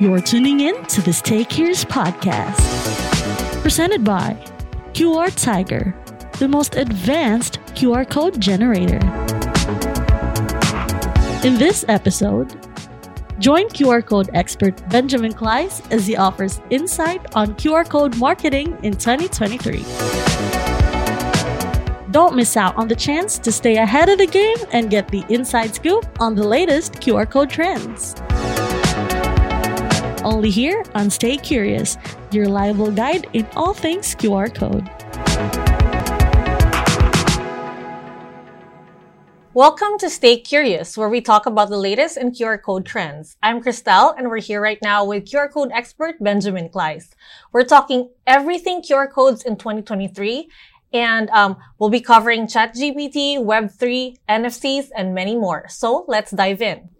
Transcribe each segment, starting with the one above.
You're tuning in to the Stay Curious podcast, presented by QR Tiger, the most advanced QR code generator. In this episode, join QR code expert Benjamin Claeys as he offers insight on QR code marketing in 2023. Don't miss out on the chance to stay ahead of the game and get the inside scoop on the latest QR code trends. Only here on Stay Curious, your reliable guide in all things QR code. Welcome to Stay Curious, where we talk about the latest in QR code trends. I'm Christelle, and we're here right now with QR code expert Benjamin Claeys. We're talking everything QR codes in 2023, and um, we'll be covering ChatGPT, Web3, NFTs, and many more. So let's dive in.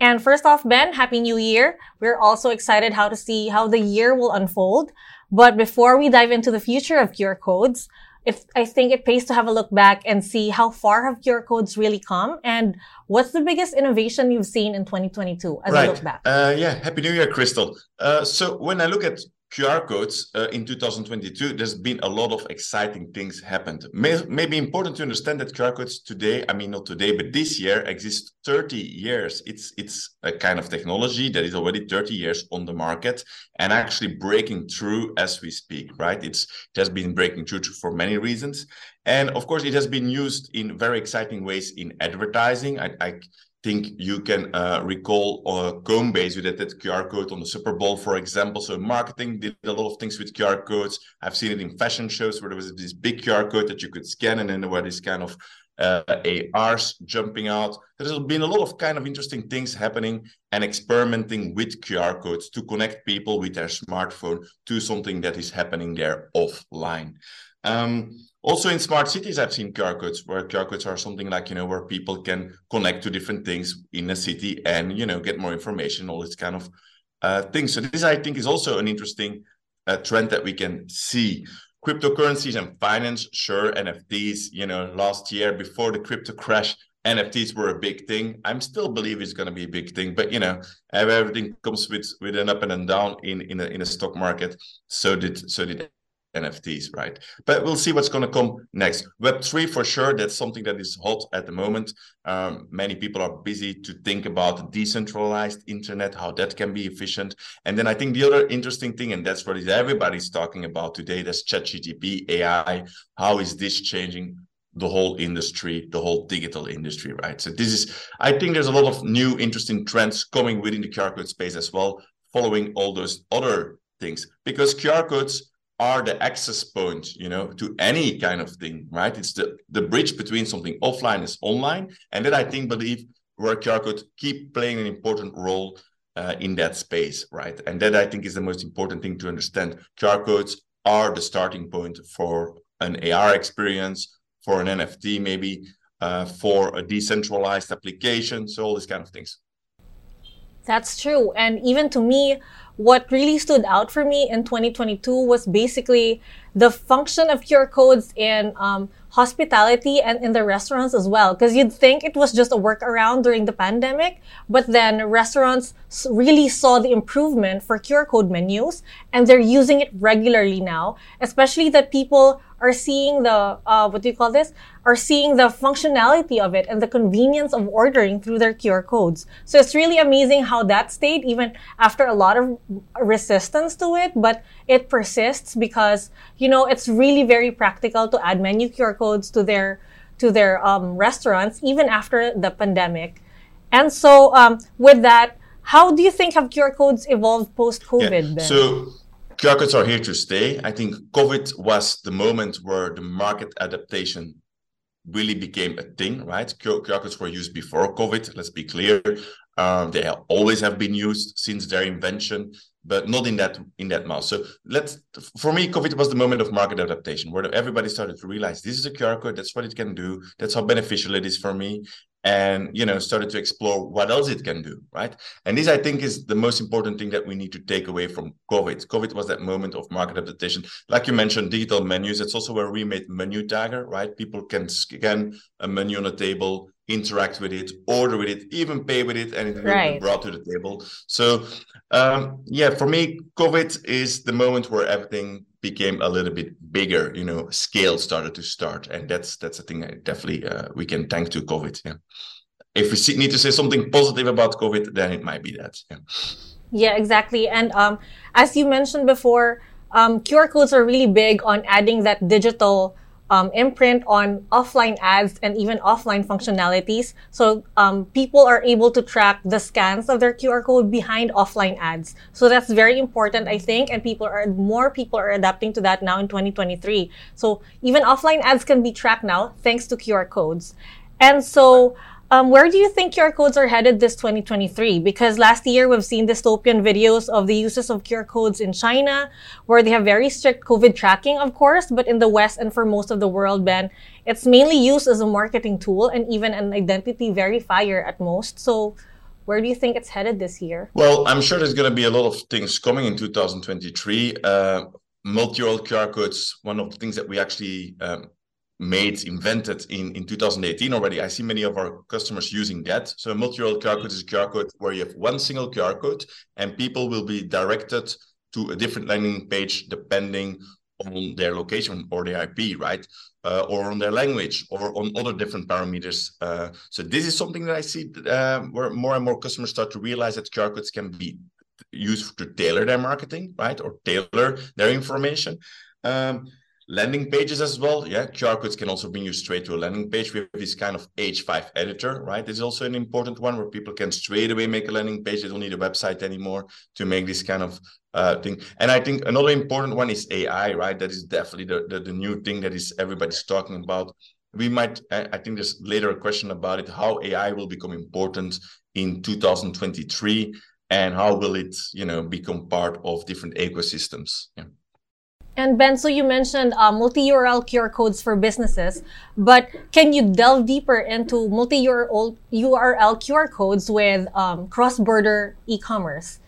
And first off, Ben, Happy New Year. We're also excited how to see how the year will unfold. But before we dive into the future of QR codes, if I think it pays to have a look back and see how far have QR codes really come and what's the biggest innovation you've seen in 2022 as right. I look back. Uh, yeah, happy New Year, Christelle. Uh, so when I look at QR codes uh, in 2022, there's been a lot of exciting things happened. May, maybe important to understand that QR codes today, I mean not today, but this year exist 30 years. It's it's a kind of technology that is already 30 years on the market and actually breaking through as we speak. Right? It's it has been breaking through for many reasons, and of course it has been used in very exciting ways in advertising. I, I think you can uh, recall uh, Coinbase with that QR code on the Super Bowl, for example. So marketing did a lot of things with QR codes. I've seen it in fashion shows where there was this big QR code that you could scan, and then there were these kind of uh, ARs jumping out. There's been a lot of kind of interesting things happening and experimenting with QR codes to connect people with their smartphone to something that is happening there offline. Um, also in smart cities, I've seen QR codes where QR codes are something like, you know, where people can connect to different things in a city and, you know, get more information, all this kind of uh, things. So this, I think, is also an interesting uh, trend that we can see. Cryptocurrencies and finance, sure, NFTs, you know, last year before the crypto crash, NFTs were a big thing. I'm still believe it's going to be a big thing, but you know, everything comes with with an up and a down in in a, in a stock market. So did so did NFTs, right? But we'll see what's going to come next. Web3 for sure, that's something that is hot at the moment. Um, many people are busy to think about decentralized internet, how that can be efficient. And then I think the other interesting thing, and that's what everybody's talking about today, that's ChatGPT, AI. How is this changing the whole industry, the whole digital industry, right? So this is, I think there's a lot of new interesting trends coming within the QR code space as well, following all those other things because QR codes are the access point you know to any kind of thing right? It's the the bridge between something offline is online and that i think believe where qr code keep playing an important role uh, in that space right? And that i think is the most important thing to understand. Qr codes are the starting point for an ar experience for an nft maybe uh, for a decentralized application so all these kind of things. That's true. And even to me what really stood out for me in 2022 was basically the function of QR codes in um, hospitality and in the restaurants as well. Because you'd think it was just a workaround during the pandemic, but then restaurants really saw the improvement for QR code menus and they're using it regularly now, especially that people are seeing the, uh, what do you call this? Are seeing the functionality of it and the convenience of ordering through their QR codes. So it's really amazing how that stayed even after a lot of resistance to it, but it persists because, you know, it's really very practical to add menu QR codes to their, to their, um, restaurants even after the pandemic. And so, um, with that, how do you think have QR codes evolved post COVID? Yeah. So QR codes are here to stay. I think COVID was the moment where the market adaptation really became a thing, right? QR codes were used before COVID, let's be clear. Um, they always have been used since their invention, but not in that in that mass. So let's for me, COVID was the moment of market adaptation where everybody started to realize this is a QR code, that's what it can do, that's how beneficial it is for me and you know started to explore what else it can do right? And this i think is the most important thing that we need to take away from covid. Covid was that moment of market adaptation. Like you mentioned digital menus it's also where we made MENU TIGER right? People can scan a menu on a table interact with it, order with it, even pay with it, and it will right. be brought to the table. So, um, yeah, for me, COVID is the moment where everything became a little bit bigger. You know, scale started to start, and that's that's a thing that definitely uh, we can thank to COVID. Yeah. If we see, need to say something positive about COVID, then it might be that. Yeah. Yeah, exactly. And um, as you mentioned before, um, QR codes are really big on adding that digital um, imprint on offline ads and even offline functionalities. So um, people are able to track the scans of their QR code behind offline ads. So that's very important, I think, and people are more people are adapting to that now in 2023. So even offline ads can be tracked now thanks to QR codes. And so um, where do you think QR codes are headed this 2023? Because last year we've seen dystopian videos of the uses of QR codes in China, where they have very strict COVID tracking, of course, but in the West and for most of the world, Ben, it's mainly used as a marketing tool and even an identity verifier at most. So, where do you think it's headed this year? Well, I'm sure there's going to be a lot of things coming in 2023. Uh, multi-URL QR codes, one of the things that we actually um, made, invented in, in 2018 already. I see many of our customers using that. So a multi-URL QR code is a QR code where you have one single QR code and people will be directed to a different landing page depending on their location or their IP, right? Uh, or on their language or on other different parameters. Uh, so this is something that I see uh, where more and more customers start to realize that QR codes can be used to tailor their marketing, right? Or tailor their information. Um, landing pages as well. Yeah, QR codes can also bring you straight to a landing page. We have this kind of H5 editor, right? This is also an important one where people can straight away make a landing page. They don't need a website anymore to make this kind of uh, thing. And I think another important one is AI, right? That is definitely the, the, the new thing that is everybody's talking about. We might, I think there's later a question about it, how AI will become important in 2023 and how will it, you know, become part of different ecosystems. Yeah. And Ben, so you mentioned uh, multi-URL QR codes for businesses, but can you delve deeper into multi-URL QR codes with um, cross-border e-commerce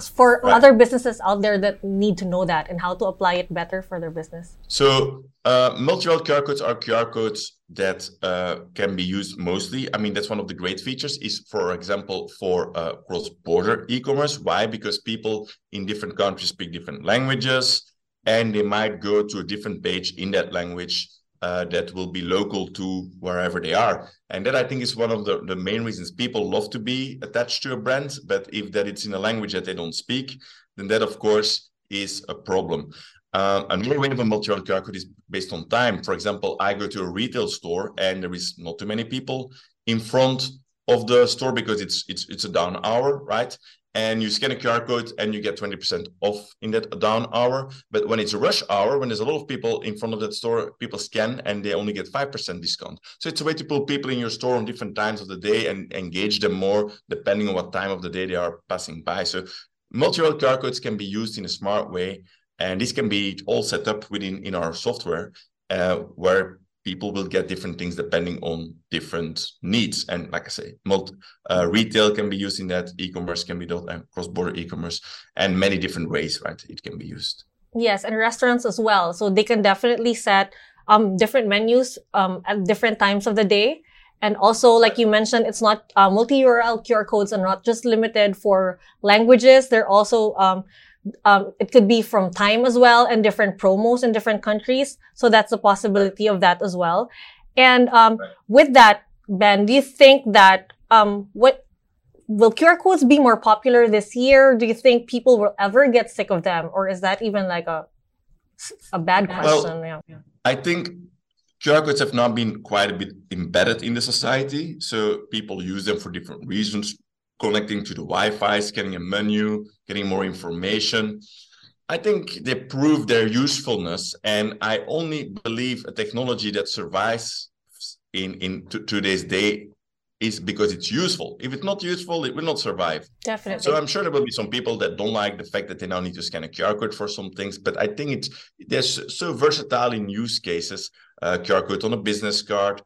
for right. other businesses out there that need to know that and how to apply it better for their business? So, uh, multi-URL QR codes are QR codes that uh, can be used mostly. I mean, that's one of the great features. Is for example for uh, cross-border e-commerce. Why? Because people in different countries speak different languages and they might go to a different page in that language uh, that will be local to wherever they are. And that I think is one of the, the main reasons people love to be attached to a brand. But if that it's in a language that they don't speak, then that of course is a problem. Uh, another way of a multi-URL QR code is based on time. For example, I go to a retail store and there is not too many people in front of the store because it's it's it's a down hour, right? And you scan a QR code and you get 20% off in that down hour. But when it's a rush hour, when there's a lot of people in front of that store, people scan and they only get 5% discount. So it's a way to pull people in your store on different times of the day and engage them more depending on what time of the day they are passing by. So multi-URL QR codes can be used in a smart way. And this can be all set up within in our software uh, where people will get different things depending on different needs. And like I say, multi, uh, retail can be used in that, e-commerce can be done, and cross-border e-commerce, and many different ways, right? It can be used. Yes, and restaurants as well. So they can definitely set um, different menus um, at different times of the day. And also, like you mentioned, it's not uh, multi-URL QR codes are not just limited for languages. They're also um, um, it could be from time as well and different promos in different countries. So that's a possibility of that as well. And um, right. with that, Ben, do you think that um, what will QR codes be more popular this year? Do you think people will ever get sick of them, or is that even like a a bad question? Well, yeah. I think QR codes have now been quite a bit embedded in the society, so people use them for different reasons connecting to the Wi-Fi, scanning a menu, getting more information. I think they prove their usefulness, and I only believe a technology that survives in in today's day is because it's useful. If it's not useful, it will not survive. Definitely. So I'm sure there will be some people that don't like the fact that they now need to scan a QR code for some things, but I think it's they're so versatile in use cases. Uh, QR code on a business card,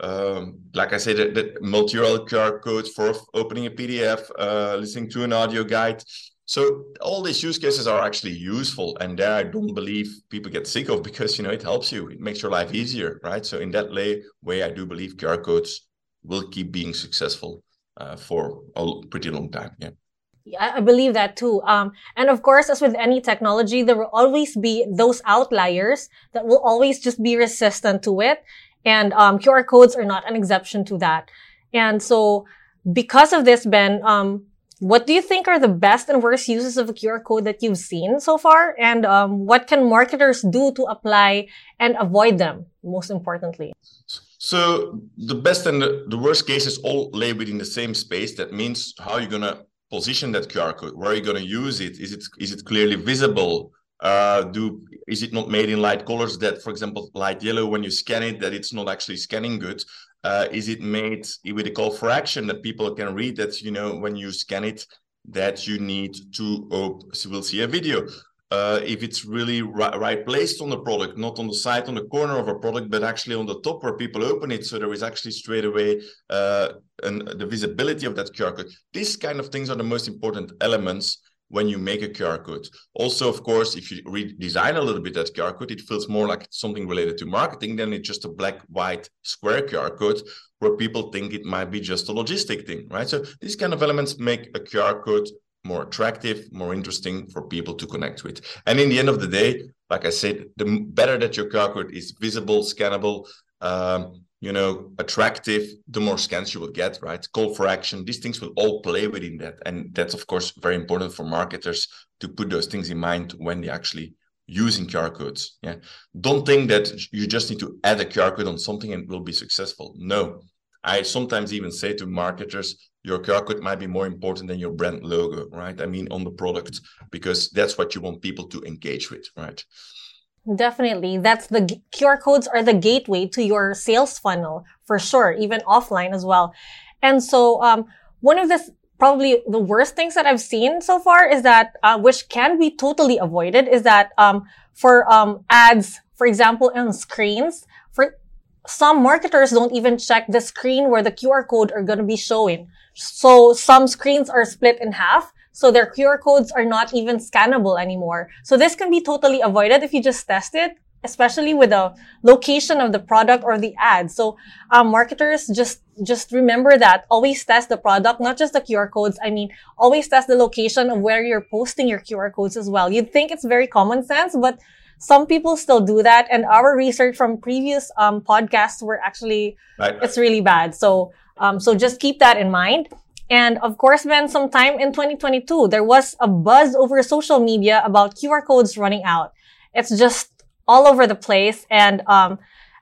um, like I said, the, the multi-URL QR codes for opening a PDF, uh, listening to an audio guide. So all these use cases are actually useful, and there I don't believe people get sick of because you know it helps you, it makes your life easier, right? So in that way, I do believe QR codes will keep being successful uh, for a pretty long time. Yeah. I believe that too. Um, and of course, as with any technology, there will always be those outliers that will always just be resistant to it. And um, QR codes are not an exception to that. And so, because of this, Ben, um, what do you think are the best and worst uses of a QR code that you've seen so far? And um, what can marketers do to apply and avoid them, most importantly? So, the best and the, worst cases all lay within the same space. That means how you're going to position that QR code? Where are you going to use it? Is it is it clearly visible? Uh, do is it not made in light colors that, for example, light yellow when you scan it, that it's not actually scanning good? Uh, is it made with a call for action that people can read that you know when you scan it that you need to oh, you will see a video? uh, if it's really right, right, placed on the product, not on the side, on the corner of a product, but actually on the top where people open it. So there is actually straight away uh, and the visibility of that QR code. These kind of things are the most important elements when you make a QR code. Also, of course, if you redesign a little bit that QR code, it feels more like something related to marketing than it's just a black, white, square QR code where people think it might be just a logistic thing, right? So these kind of elements make a QR code more attractive, more interesting for people to connect with. And in the end of the day, like I said, the better that your QR code is visible, scannable, um, you know, attractive, the more scans you will get, right? Call for action, these things will all play within that. And that's, of course, very important for marketers to put those things in mind when they actually using QR codes. Yeah. Don't think that you just need to add a QR code on something and it will be successful. No. I sometimes even say to marketers, your QR code might be more important than your brand logo, right? I mean, on the product, because that's what you want people to engage with, right? Definitely. That's the QR codes are the gateway to your sales funnel for sure, even offline as well. And so, um, one of the probably the worst things that I've seen so far is that, uh, which can be totally avoided is that, um, for, um, ads, for example, on screens, for some marketers don't even check the screen where the QR code are going to be showing. So some screens are split in half. So their QR codes are not even scannable anymore. So this can be totally avoided if you just test it, especially with the location of the product or the ad. So um, marketers just just remember that always test the product, not just the QR codes. I mean, always test the location of where you're posting your QR codes as well. You'd think it's very common sense, but some people still do that. And our research from previous um, podcasts were actually right. it's really bad. So um, so just keep that in mind. And of course, Ben, sometime in 2022, there was a buzz over social media about QR codes running out. It's just all over the place. And um,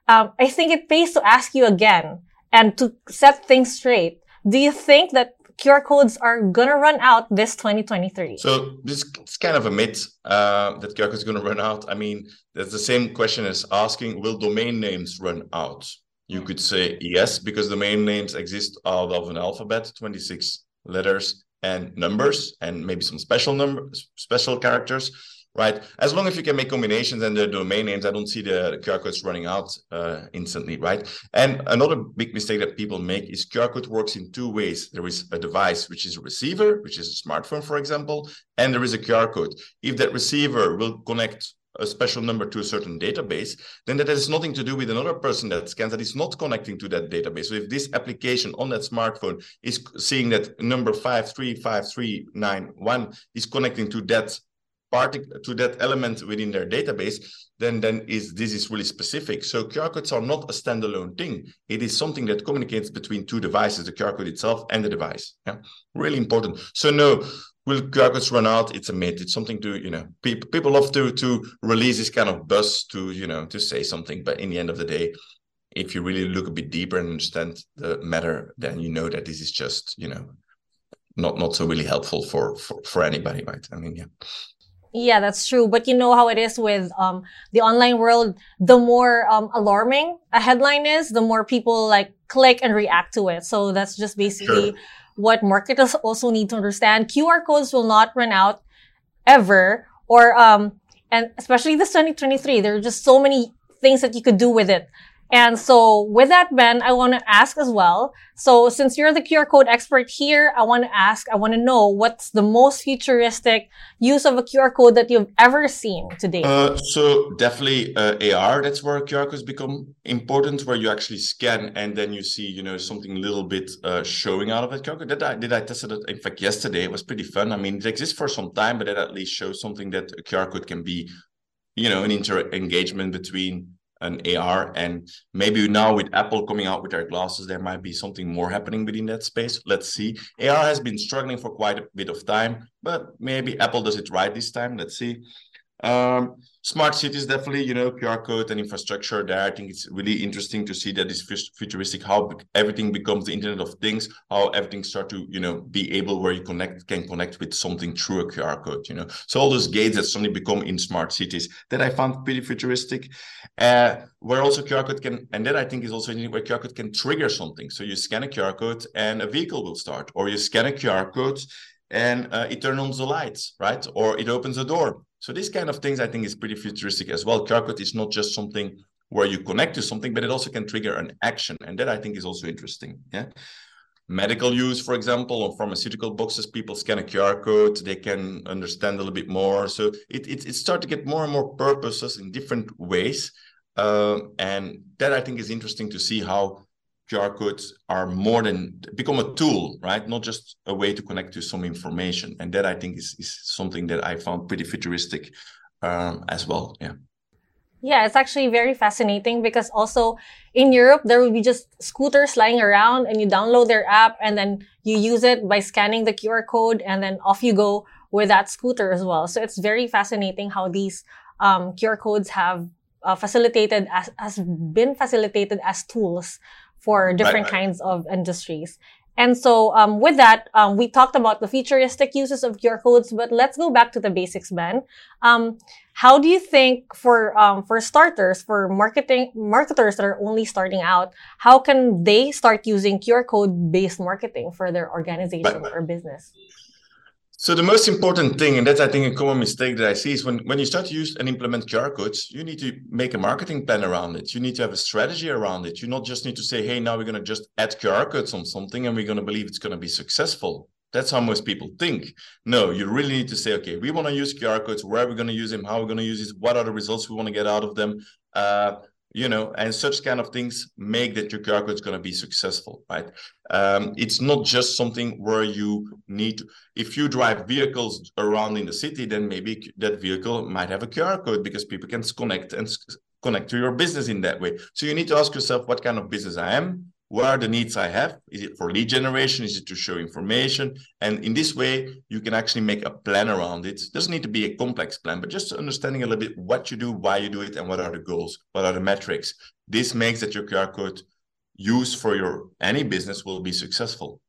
um, I think it pays to ask you again and to set things straight. Do you think that QR codes are gonna run out this 2023? So this is kind of a myth uh, that QR codes is gonna run out. I mean, that's the same question as asking, will domain names run out? You could say yes, because the main names exist out of an alphabet, 26 letters and numbers, and maybe some special numbers, special characters, right? As long as you can make combinations and the domain names, I don't see the QR codes running out uh, instantly, right? And another big mistake that people make is QR code works in two ways. There is a device, which is a receiver, which is a smartphone, for example, and there is a QR code. If that receiver will connect a special number to a certain database, then that has nothing to do with another person that scans that is not connecting to that database. So if this application on that smartphone is seeing that number 535391 is connecting to that to that element within their database, then then is this is really specific. So QR codes are not a standalone thing. It is something that communicates between two devices, the QR code itself and the device. Yeah, really important. So no, will garbage run out? It's a myth. It's something to you know. People people love to to release this kind of buzz to you know to say something, but in the end of the day, if you really look a bit deeper and understand the matter, then you know that this is just you know not not so really helpful for for, for anybody, right? I mean, yeah. Yeah, that's true. But you know how it is with um, the online world. The more um, alarming a headline is, the more people like click and react to it. So that's just basically sure what marketers also need to understand. QR codes will not run out ever or, um, and especially this 2023, there are just so many things that you could do with it. And so with that, Ben, I want to ask as well. So since you're the QR code expert here, I want to ask, I want to know what's the most futuristic use of a QR code that you've ever seen today? Uh, so definitely uh, AR, that's where QR codes become important, where you actually scan and then you see, you know, something a little bit uh, showing out of it. QR code. Did I, did I test it, in fact, yesterday. It was pretty fun. I mean, it exists for some time, but it at least shows something that a QR code can be, you know, an inter engagement between an AR. And maybe now with Apple coming out with their glasses, there might be something more happening within that space. Let's see. AR has been struggling for quite a bit of time, but maybe Apple does it right this time. Let's see. Um, smart cities, definitely, you know, QR code and infrastructure there. I think it's really interesting to see that futuristic, how everything becomes the Internet of Things, how everything start to, you know, be able where you connect, can connect with something through a QR code, you know. So all those gates that suddenly become in smart cities that I found pretty futuristic. Uh, where also QR code can, and that I think is also where QR code can trigger something. So you scan a QR code and a vehicle will start, or you scan a QR code and uh, it turns on the lights, right? Or it opens a door. So these kind of things I think is pretty futuristic as well. QR code is not just something where you connect to something, but it also can trigger an action. And that I think is also interesting. Yeah. Medical use, for example, or pharmaceutical boxes, people scan a QR code, they can understand a little bit more. So it it, it starts to get more and more purposes in different ways. Uh, and that I think is interesting to see how QR codes are more than become a tool, right? Not just a way to connect to some information. And that I think is, is something that I found pretty futuristic um, as well. Yeah. Yeah, it's actually very fascinating because also in Europe, there will be just scooters lying around and you download their app and then you use it by scanning the QR code and then off you go with that scooter as well. So it's very fascinating how these um, QR codes have uh, facilitated as has been facilitated as tools for different right, right. kinds of industries. And so, um, with that, um, we talked about the futuristic uses of QR codes, but let's go back to the basics, Ben. Um, how do you think for, um, for starters, for marketing, marketers that are only starting out, how can they start using QR code based marketing for their organization right, or business? So the most important thing, and that's I think a common mistake that I see, is when, when you start to use and implement QR codes, you need to make a marketing plan around it. You need to have a strategy around it. You not just need to say, hey, now we're going to just add QR codes on something and we're going to believe it's going to be successful. That's how most people think. No, you really need to say, okay, we want to use QR codes. Where are we going to use them? How are we going to use it? What are the results we want to get out of them? Uh, you know, and such kind of things make that your QR code is going to be successful, right? Um, it's not just something where you need to, if you drive vehicles around in the city, then maybe that vehicle might have a QR code because people can connect and connect to your business in that way. So you need to ask yourself what kind of business I am, what are the needs I have? Is it for lead generation? Is it to show information? And in this way, you can actually make a plan around it. it doesn't need to be a complex plan, but just understanding a little bit what you do, why you do it, and what are the goals, what are the metrics. This makes that your QR code used for your any business will be successful.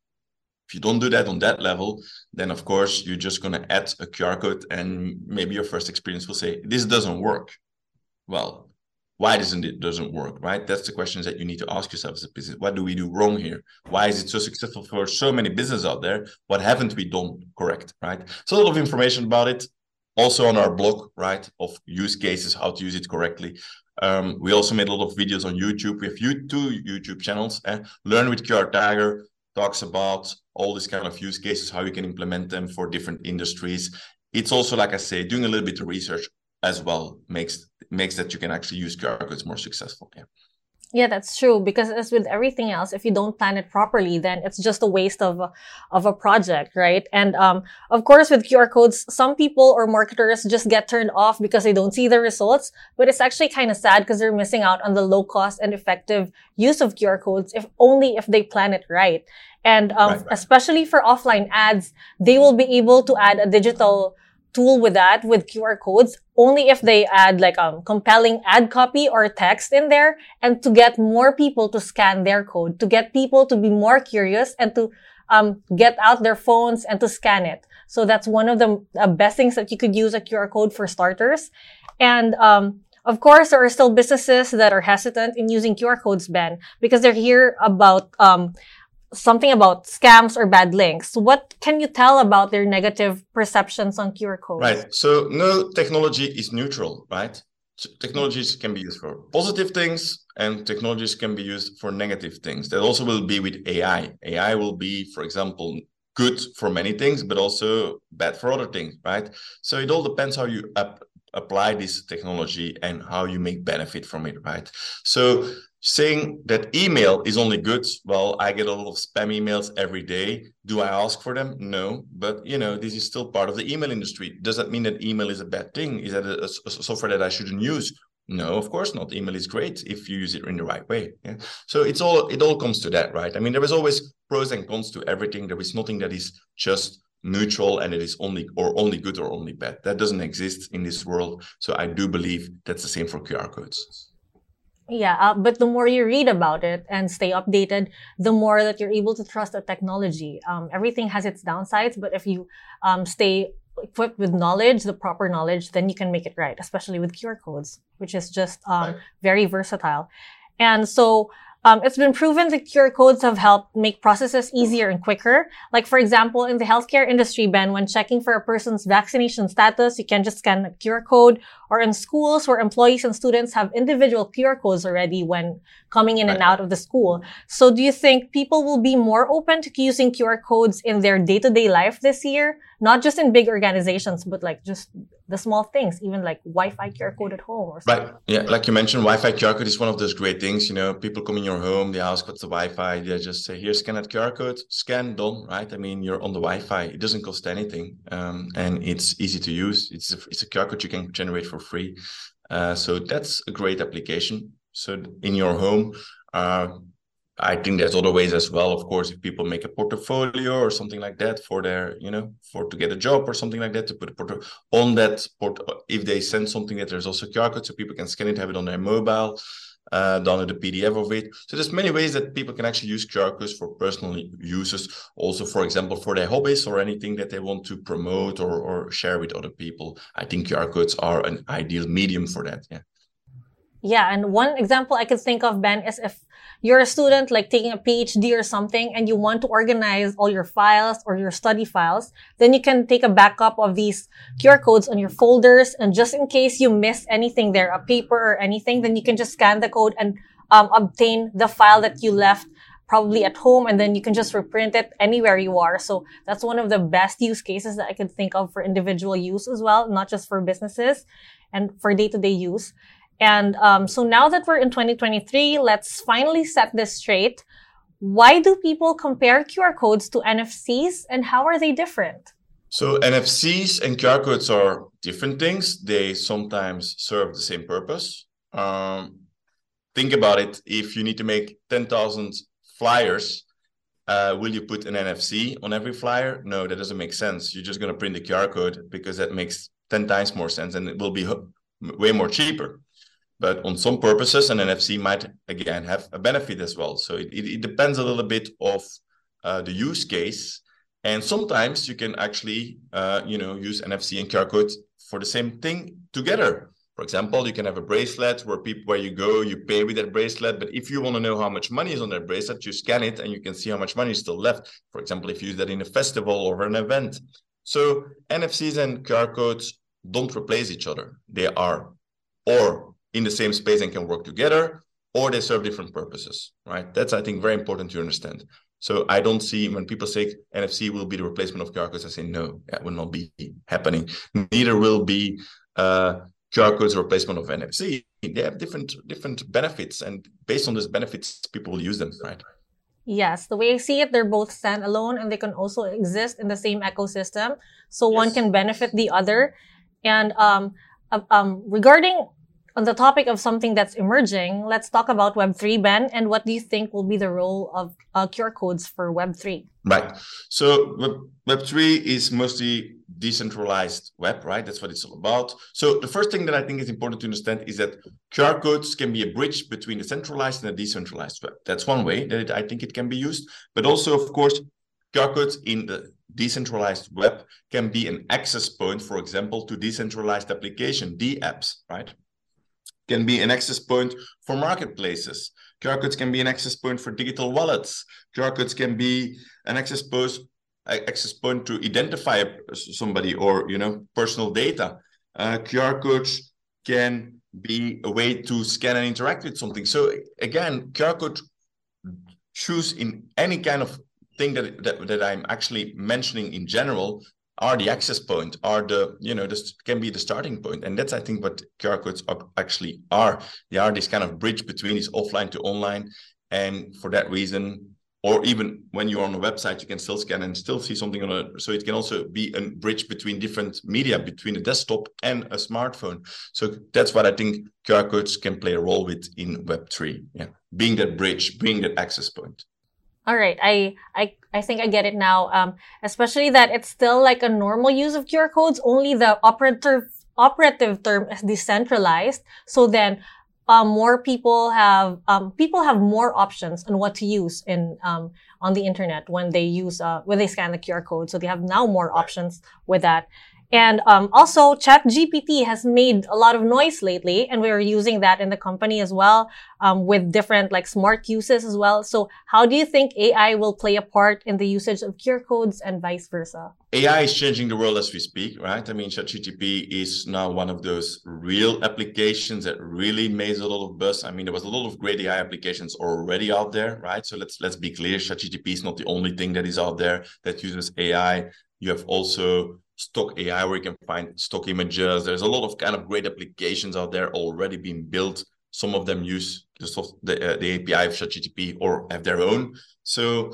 If you don't do that on that level, then of course you're just going to add a QR code, and maybe your first experience will say this doesn't work. Well, why doesn't it doesn't work right? That's the questions that you need to ask yourself as a business. What do we do wrong here? Why is it so successful for so many businesses out there? What haven't we done correct right? So a lot of information about it. Also on our blog right of use cases how to use it correctly. Um, we also made a lot of videos on youtube. We have two youtube channels eh? learn with qr tiger talks about all these kind of use cases how you can implement them for different industries. It's also like i say doing a little bit of research as well makes makes that you can actually use QR codes more successful. Yeah. Yeah, that's true. Because as with everything else, if you don't plan it properly, then it's just a waste of of a project, right? And um, of course, with QR codes, some people or marketers just get turned off because they don't see the results. But it's actually kind of sad because they're missing out on the low cost and effective use of QR codes, if only if they plan it right. And um, right, right. especially for offline ads, they will be able to add a digital tool with that with QR codes only if they add like a um, compelling ad copy or text in there and to get more people to scan their code, to get people to be more curious and to um, get out their phones and to scan it. So that's one of the uh, best things that you could use a QR code for starters. And um, of course, there are still businesses that are hesitant in using QR codes, Ben, because they're here about um, something about scams or bad links. What can you tell about their negative perceptions on QR codes? Right. So no technology is neutral, right? technologies can be used for positive things and technologies can be used for negative things. That also will be with AI. AI will be, for example, good for many things, but also bad for other things, right? So it all depends how you apply this technology and how you make benefit from it, right? So saying that email is only good, well, I get a lot of spam emails every day. Do I ask for them? No, but you know, this is still part of the email industry. Does that mean that email is a bad thing? Is that a, a software that I shouldn't use? No, of course not. Email is great if you use it in the right way. Yeah? So it's all it all comes to that, right? I mean, there is always pros and cons to everything. There is nothing that is just neutral and it is only or only good or only bad. That doesn't exist in this world. So I do believe that's the same for QR codes. Yeah, uh, but the more you read about it and stay updated, the more that you're able to trust the technology. Um, everything has its downsides, but if you um, stay equipped with knowledge, the proper knowledge, then you can make it right, especially with QR codes, which is just um, very versatile. And so um, it's been proven that QR codes have helped make processes easier and quicker. Like, for example, in the healthcare industry, Ben, when checking for a person's vaccination status, you can just scan a QR code. Or in schools where employees and students have individual QR codes already when coming in right. and out of the school. So do you think people will be more open to using QR codes in their day-to-day life this year? Not just in big organizations, but like just the small things, even like Wi-Fi QR code at home or something. Right. Yeah. Like you mentioned, Wi-Fi QR code is one of those great things. You know, people come in your home, they ask what's the Wi-Fi. They just say, here, scan that QR code, scan, done. Right. I mean, you're on the Wi-Fi. It doesn't cost anything. Um, and it's easy to use. It's a, it's a QR code you can generate for free. Uh, so that's a great application. So in your home, uh, I think there's other ways as well. Of course, if people make a portfolio or something like that for their, you know, for to get a job or something like that, to put a portfolio on that port. If they send something that there's also QR code, so people can scan it, have it on their mobile, uh, download the PDF of it. So there's many ways that people can actually use QR codes for personal uses. Also, for example, for their hobbies or anything that they want to promote or, or share with other people. I think QR codes are an ideal medium for that. Yeah. Yeah, and one example I could think of, Ben, is if you're a student like taking a PhD or something and you want to organize all your files or your study files, then you can take a backup of these QR codes on your folders. And just in case you miss anything there, a paper or anything, then you can just scan the code and um, obtain the file that you left probably at home and then you can just reprint it anywhere you are. So that's one of the best use cases that I could think of for individual use as well, not just for businesses and for day to day use. And um, so now that we're in 2023, let's finally set this straight. Why do people compare QR codes to NFCs and how are they different? So NFCs and QR codes are different things. They sometimes serve the same purpose. Um, think about it. If you need to make 10,000 flyers, uh, will you put an NFC on every flyer? No, that doesn't make sense. You're just going to print the QR code because that makes 10 times more sense and it will be way more cheaper but on some purposes an nfc might again have a benefit as well. So it, it, it depends a little bit of uh, the use case. And sometimes you can actually uh, you know use nfc and qr code for the same thing together. For example you can have a bracelet where people where you go you pay with that bracelet. But if you want to know how much money is on that bracelet you scan it and you can see how much money is still left. For example if you use that in a festival or an event. So nfcs and qr codes don't replace each other. They are. Or in the same space and can work together, or they serve different purposes, right? That's, I think, very important to understand. So I don't see when people say NFC will be the replacement of QR codes, I say no, that will not be happening. Neither will be uh, QR codes replacement of NFC. They have different different benefits, and based on those benefits, people will use them, right? Yes, the way I see it, they're both standalone and they can also exist in the same ecosystem. So yes. one can benefit the other. And um, um, regarding on the topic of something that's emerging, let's talk about Web3, Ben, and what do you think will be the role of uh, QR codes for Web3? Right. So Web, 3 is mostly decentralized web, right? That's what it's all about. So the first thing that I think is important to understand is that QR codes can be a bridge between the centralized and the decentralized web. That's one way that it, I think it can be used. But also, of course, QR codes in the decentralized web can be an access point, for example, to decentralized application, DApps, right? Can be an access point for marketplaces. QR codes can be an access point for digital wallets. QR codes can be an access post access point to identify somebody or you know personal data. Uh, QR codes can be a way to scan and interact with something. So again, QR code choose in any kind of thing that, that that I'm actually mentioning in general are the access point, are the you know this can be the starting point, and that's I think what QR codes actually are. They are this kind of bridge between this offline to online, and for that reason, or even when you're on a website, you can still scan and still see something on a. So it can also be a bridge between different media, between a desktop and a smartphone. So that's what I think QR codes can play a role with in Web three. Yeah, being that bridge, being that access point. All right, I I I think I get it now. Um, especially that it's still like a normal use of QR codes. Only the operative operative term is decentralized. So then, um, more people have um, people have more options on what to use in um, on the internet when they use uh, when they scan the QR code. So they have now more options with that. And um, also, ChatGPT has made a lot of noise lately, and we're using that in the company as well um, with different like smart uses as well. So, how do you think AI will play a part in the usage of QR codes and vice versa? AI is changing the world as we speak, right? I mean, ChatGPT is now one of those real applications that really made a lot of buzz. I mean, there was a lot of great AI applications already out there, right? So let's let's be clear: ChatGPT is not the only thing that is out there that uses AI. You have also stock AI where you can find stock images. There's a lot of kind of great applications out there already being built. Some of them use the soft, the, uh, the API of ChatGPT or have their own. So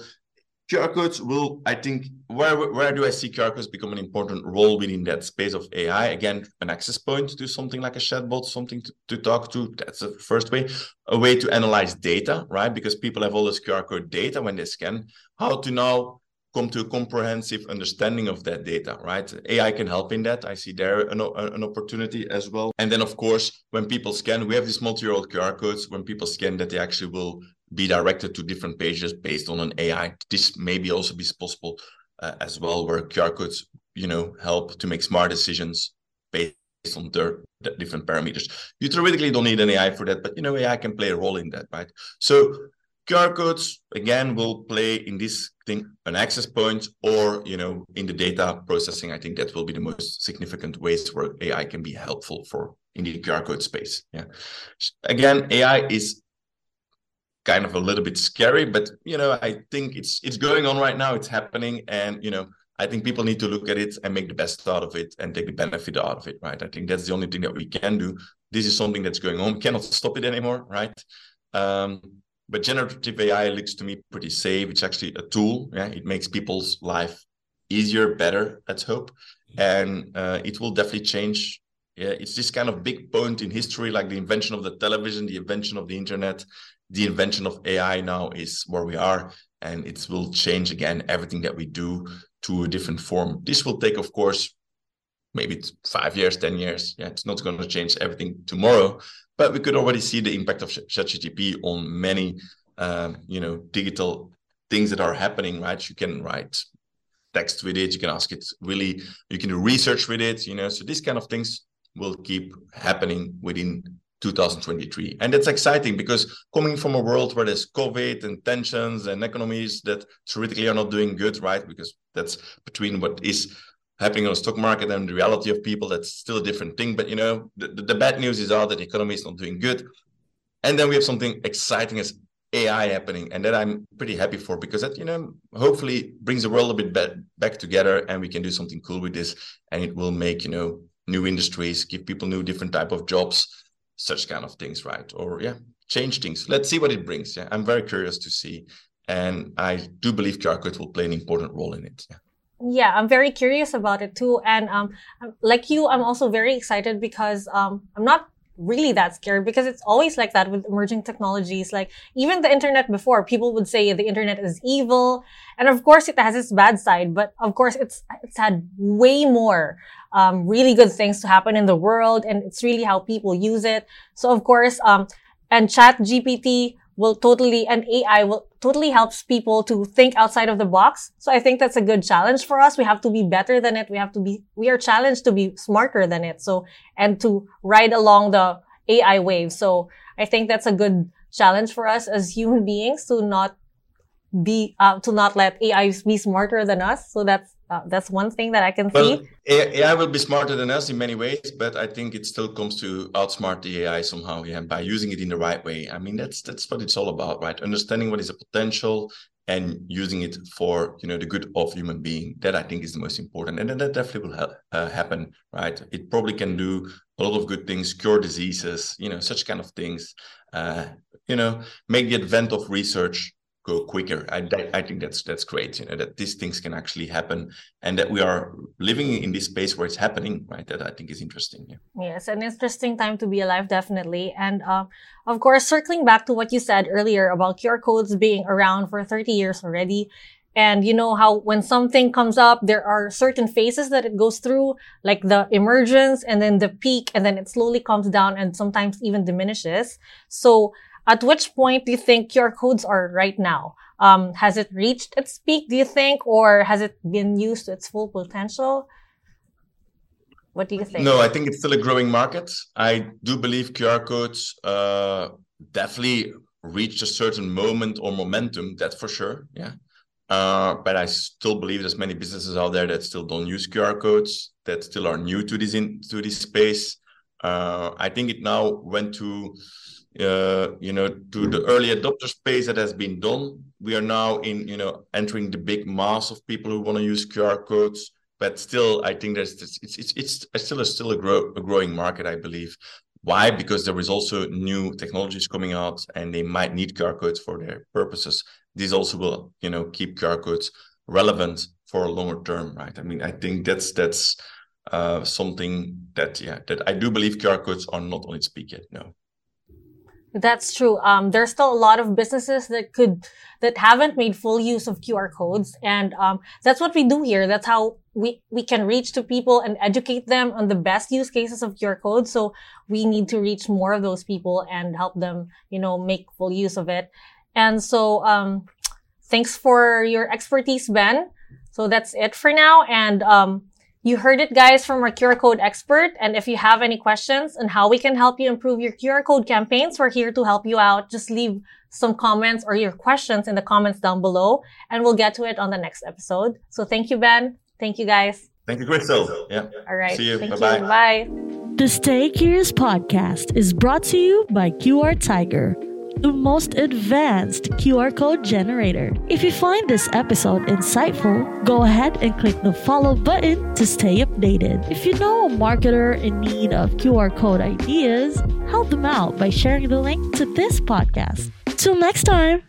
QR codes will, I think, where where do I see QR codes become an important role within that space of AI? Again, an access point to something like a chatbot, something to, to talk to. That's the first way. A way to analyze data, right? Because people have all this QR code data when they scan. How to now come to a comprehensive understanding of that data, right? AI can help in that. I see there an, an opportunity as well. And then, of course, when people scan, we have these multi-URL QR codes. When people scan that, they actually will be directed to different pages based on an AI. This maybe also be possible uh, as well, where QR codes, you know, help to make smart decisions based on their different parameters. You theoretically don't need an AI for that, but you know, AI can play a role in that, right? So QR codes again will play in this thing an access point or you know in the data processing. I think that will be the most significant ways where AI can be helpful for in the QR code space. Yeah. Again, AI is kind of a little bit scary, but you know I think it's it's going on right now. It's happening, and you know I think people need to look at it and make the best out of it and take the benefit out of it. Right. I think that's the only thing that we can do. This is something that's going on. We cannot stop it anymore. Right. Um, but generative AI looks to me pretty safe. It's actually a tool. Yeah, it makes people's life easier, better. Let's hope, and uh, it will definitely change. Yeah, it's this kind of big point in history, like the invention of the television, the invention of the internet, the invention of AI. Now is where we are, and it will change again everything that we do to a different form. This will take, of course, maybe five years, ten years. Yeah, it's not going to change everything tomorrow, but we could already see the impact of ChatGPT on many, um, you know, digital things that are happening. Right? You can write text with it. You can ask it really. You can do research with it. You know, so these kind of things will keep happening within 2023. And that's exciting because coming from a world where there's COVID and tensions and economies that theoretically are not doing good, right? Because that's between what is happening on the stock market and the reality of people, that's still a different thing. But you know, the, the bad news is out that the economy is not doing good. And then we have something exciting as AI happening, and that I'm pretty happy for because that you know hopefully brings the world a bit back, back together, and we can do something cool with this, and it will make you know new industries, give people new different type of jobs, such kind of things, right? Or yeah, change things. Let's see what it brings. Yeah, I'm very curious to see, and I do believe QR code will play an important role in it. Yeah yeah i'm very curious about it too and um like you i'm also very excited because um i'm not really that scared because it's always like that with emerging technologies like even the internet before people would say the internet is evil and of course it has its bad side but of course it's it's had way more um, really good things to happen in the world and it's really how people use it. So of course um and chat gpt will totally, and AI will totally helps people to think outside of the box. So I think that's a good challenge for us. We have to be better than it. We have to be, we are challenged to be smarter than it. So, and to ride along the AI wave. So I think that's a good challenge for us as human beings to not be, uh, to not let AI be smarter than us. So that's Uh, that's one thing that I can well, see. AI will be smarter than us in many ways, but I think it still comes to outsmart the AI somehow, yeah, by using it in the right way. I mean, that's that's what it's all about, right? Understanding what is a potential and using it for you know the good of human being. That I think is the most important, and that definitely will ha- uh, happen, right? It probably can do a lot of good things, cure diseases, you know, such kind of things. Uh, you know, make the advent of research go quicker. I, I think that's that's great. You know that these things can actually happen, and that we are living in this space where it's happening. Right. That I think is interesting. Yeah. Yes, an interesting time to be alive, definitely. And uh, of course, circling back to what you said earlier about QR codes being around for 30 years already. And you know how when something comes up, there are certain phases that it goes through, like the emergence and then the peak, and then it slowly comes down and sometimes even diminishes. So at which point do you think QR codes are right now? Um, has it reached its peak, do you think, or has it been used to its full potential? What do you think? No, I think it's still a growing market. I do believe QR codes uh, definitely reached a certain moment or momentum, that's for sure. Yeah. Uh, but I still believe there's many businesses out there that still don't use QR codes, that still are new to this in, to this space. Uh, I think it now went to uh, you know, to the early adopter space that has been done. We are now in, you know, entering the big mass of people who want to use QR codes. But still, I think there's it's it's it's, it's still a still a, grow, a growing market, I believe. Why? Because there is also new technologies coming out, and they might need QR codes for their purposes. These also will, you know, keep QR codes relevant for a longer term, right? I mean, I think that's that's uh, something that yeah that I do believe QR codes are not on its peak yet. No. That's true. Um, there's still a lot of businesses that could, that haven't made full use of QR codes. And, um, that's what we do here. That's how we, we can reach to people and educate them on the best use cases of QR codes. So we need to reach more of those people and help them, you know, make full use of it. And so, um, thanks for your expertise, Ben. So that's it for now. And, um, you heard it, guys, from our QR code expert. And if you have any questions on how we can help you improve your QR code campaigns, we're here to help you out. Just leave some comments or your questions in the comments down below, and we'll get to it on the next episode. So thank you, Ben. Thank you, guys. Thank you, Christelle. Yeah. All right. See you. Thank Bye-bye. you. Bye. The Stay Curious podcast is brought to you by QR Tiger the most advanced QR code generator. If you find this episode insightful, go ahead and click the follow button to stay updated. If you know a marketer in need of QR code ideas, help them out by sharing the link to this podcast. Till next time.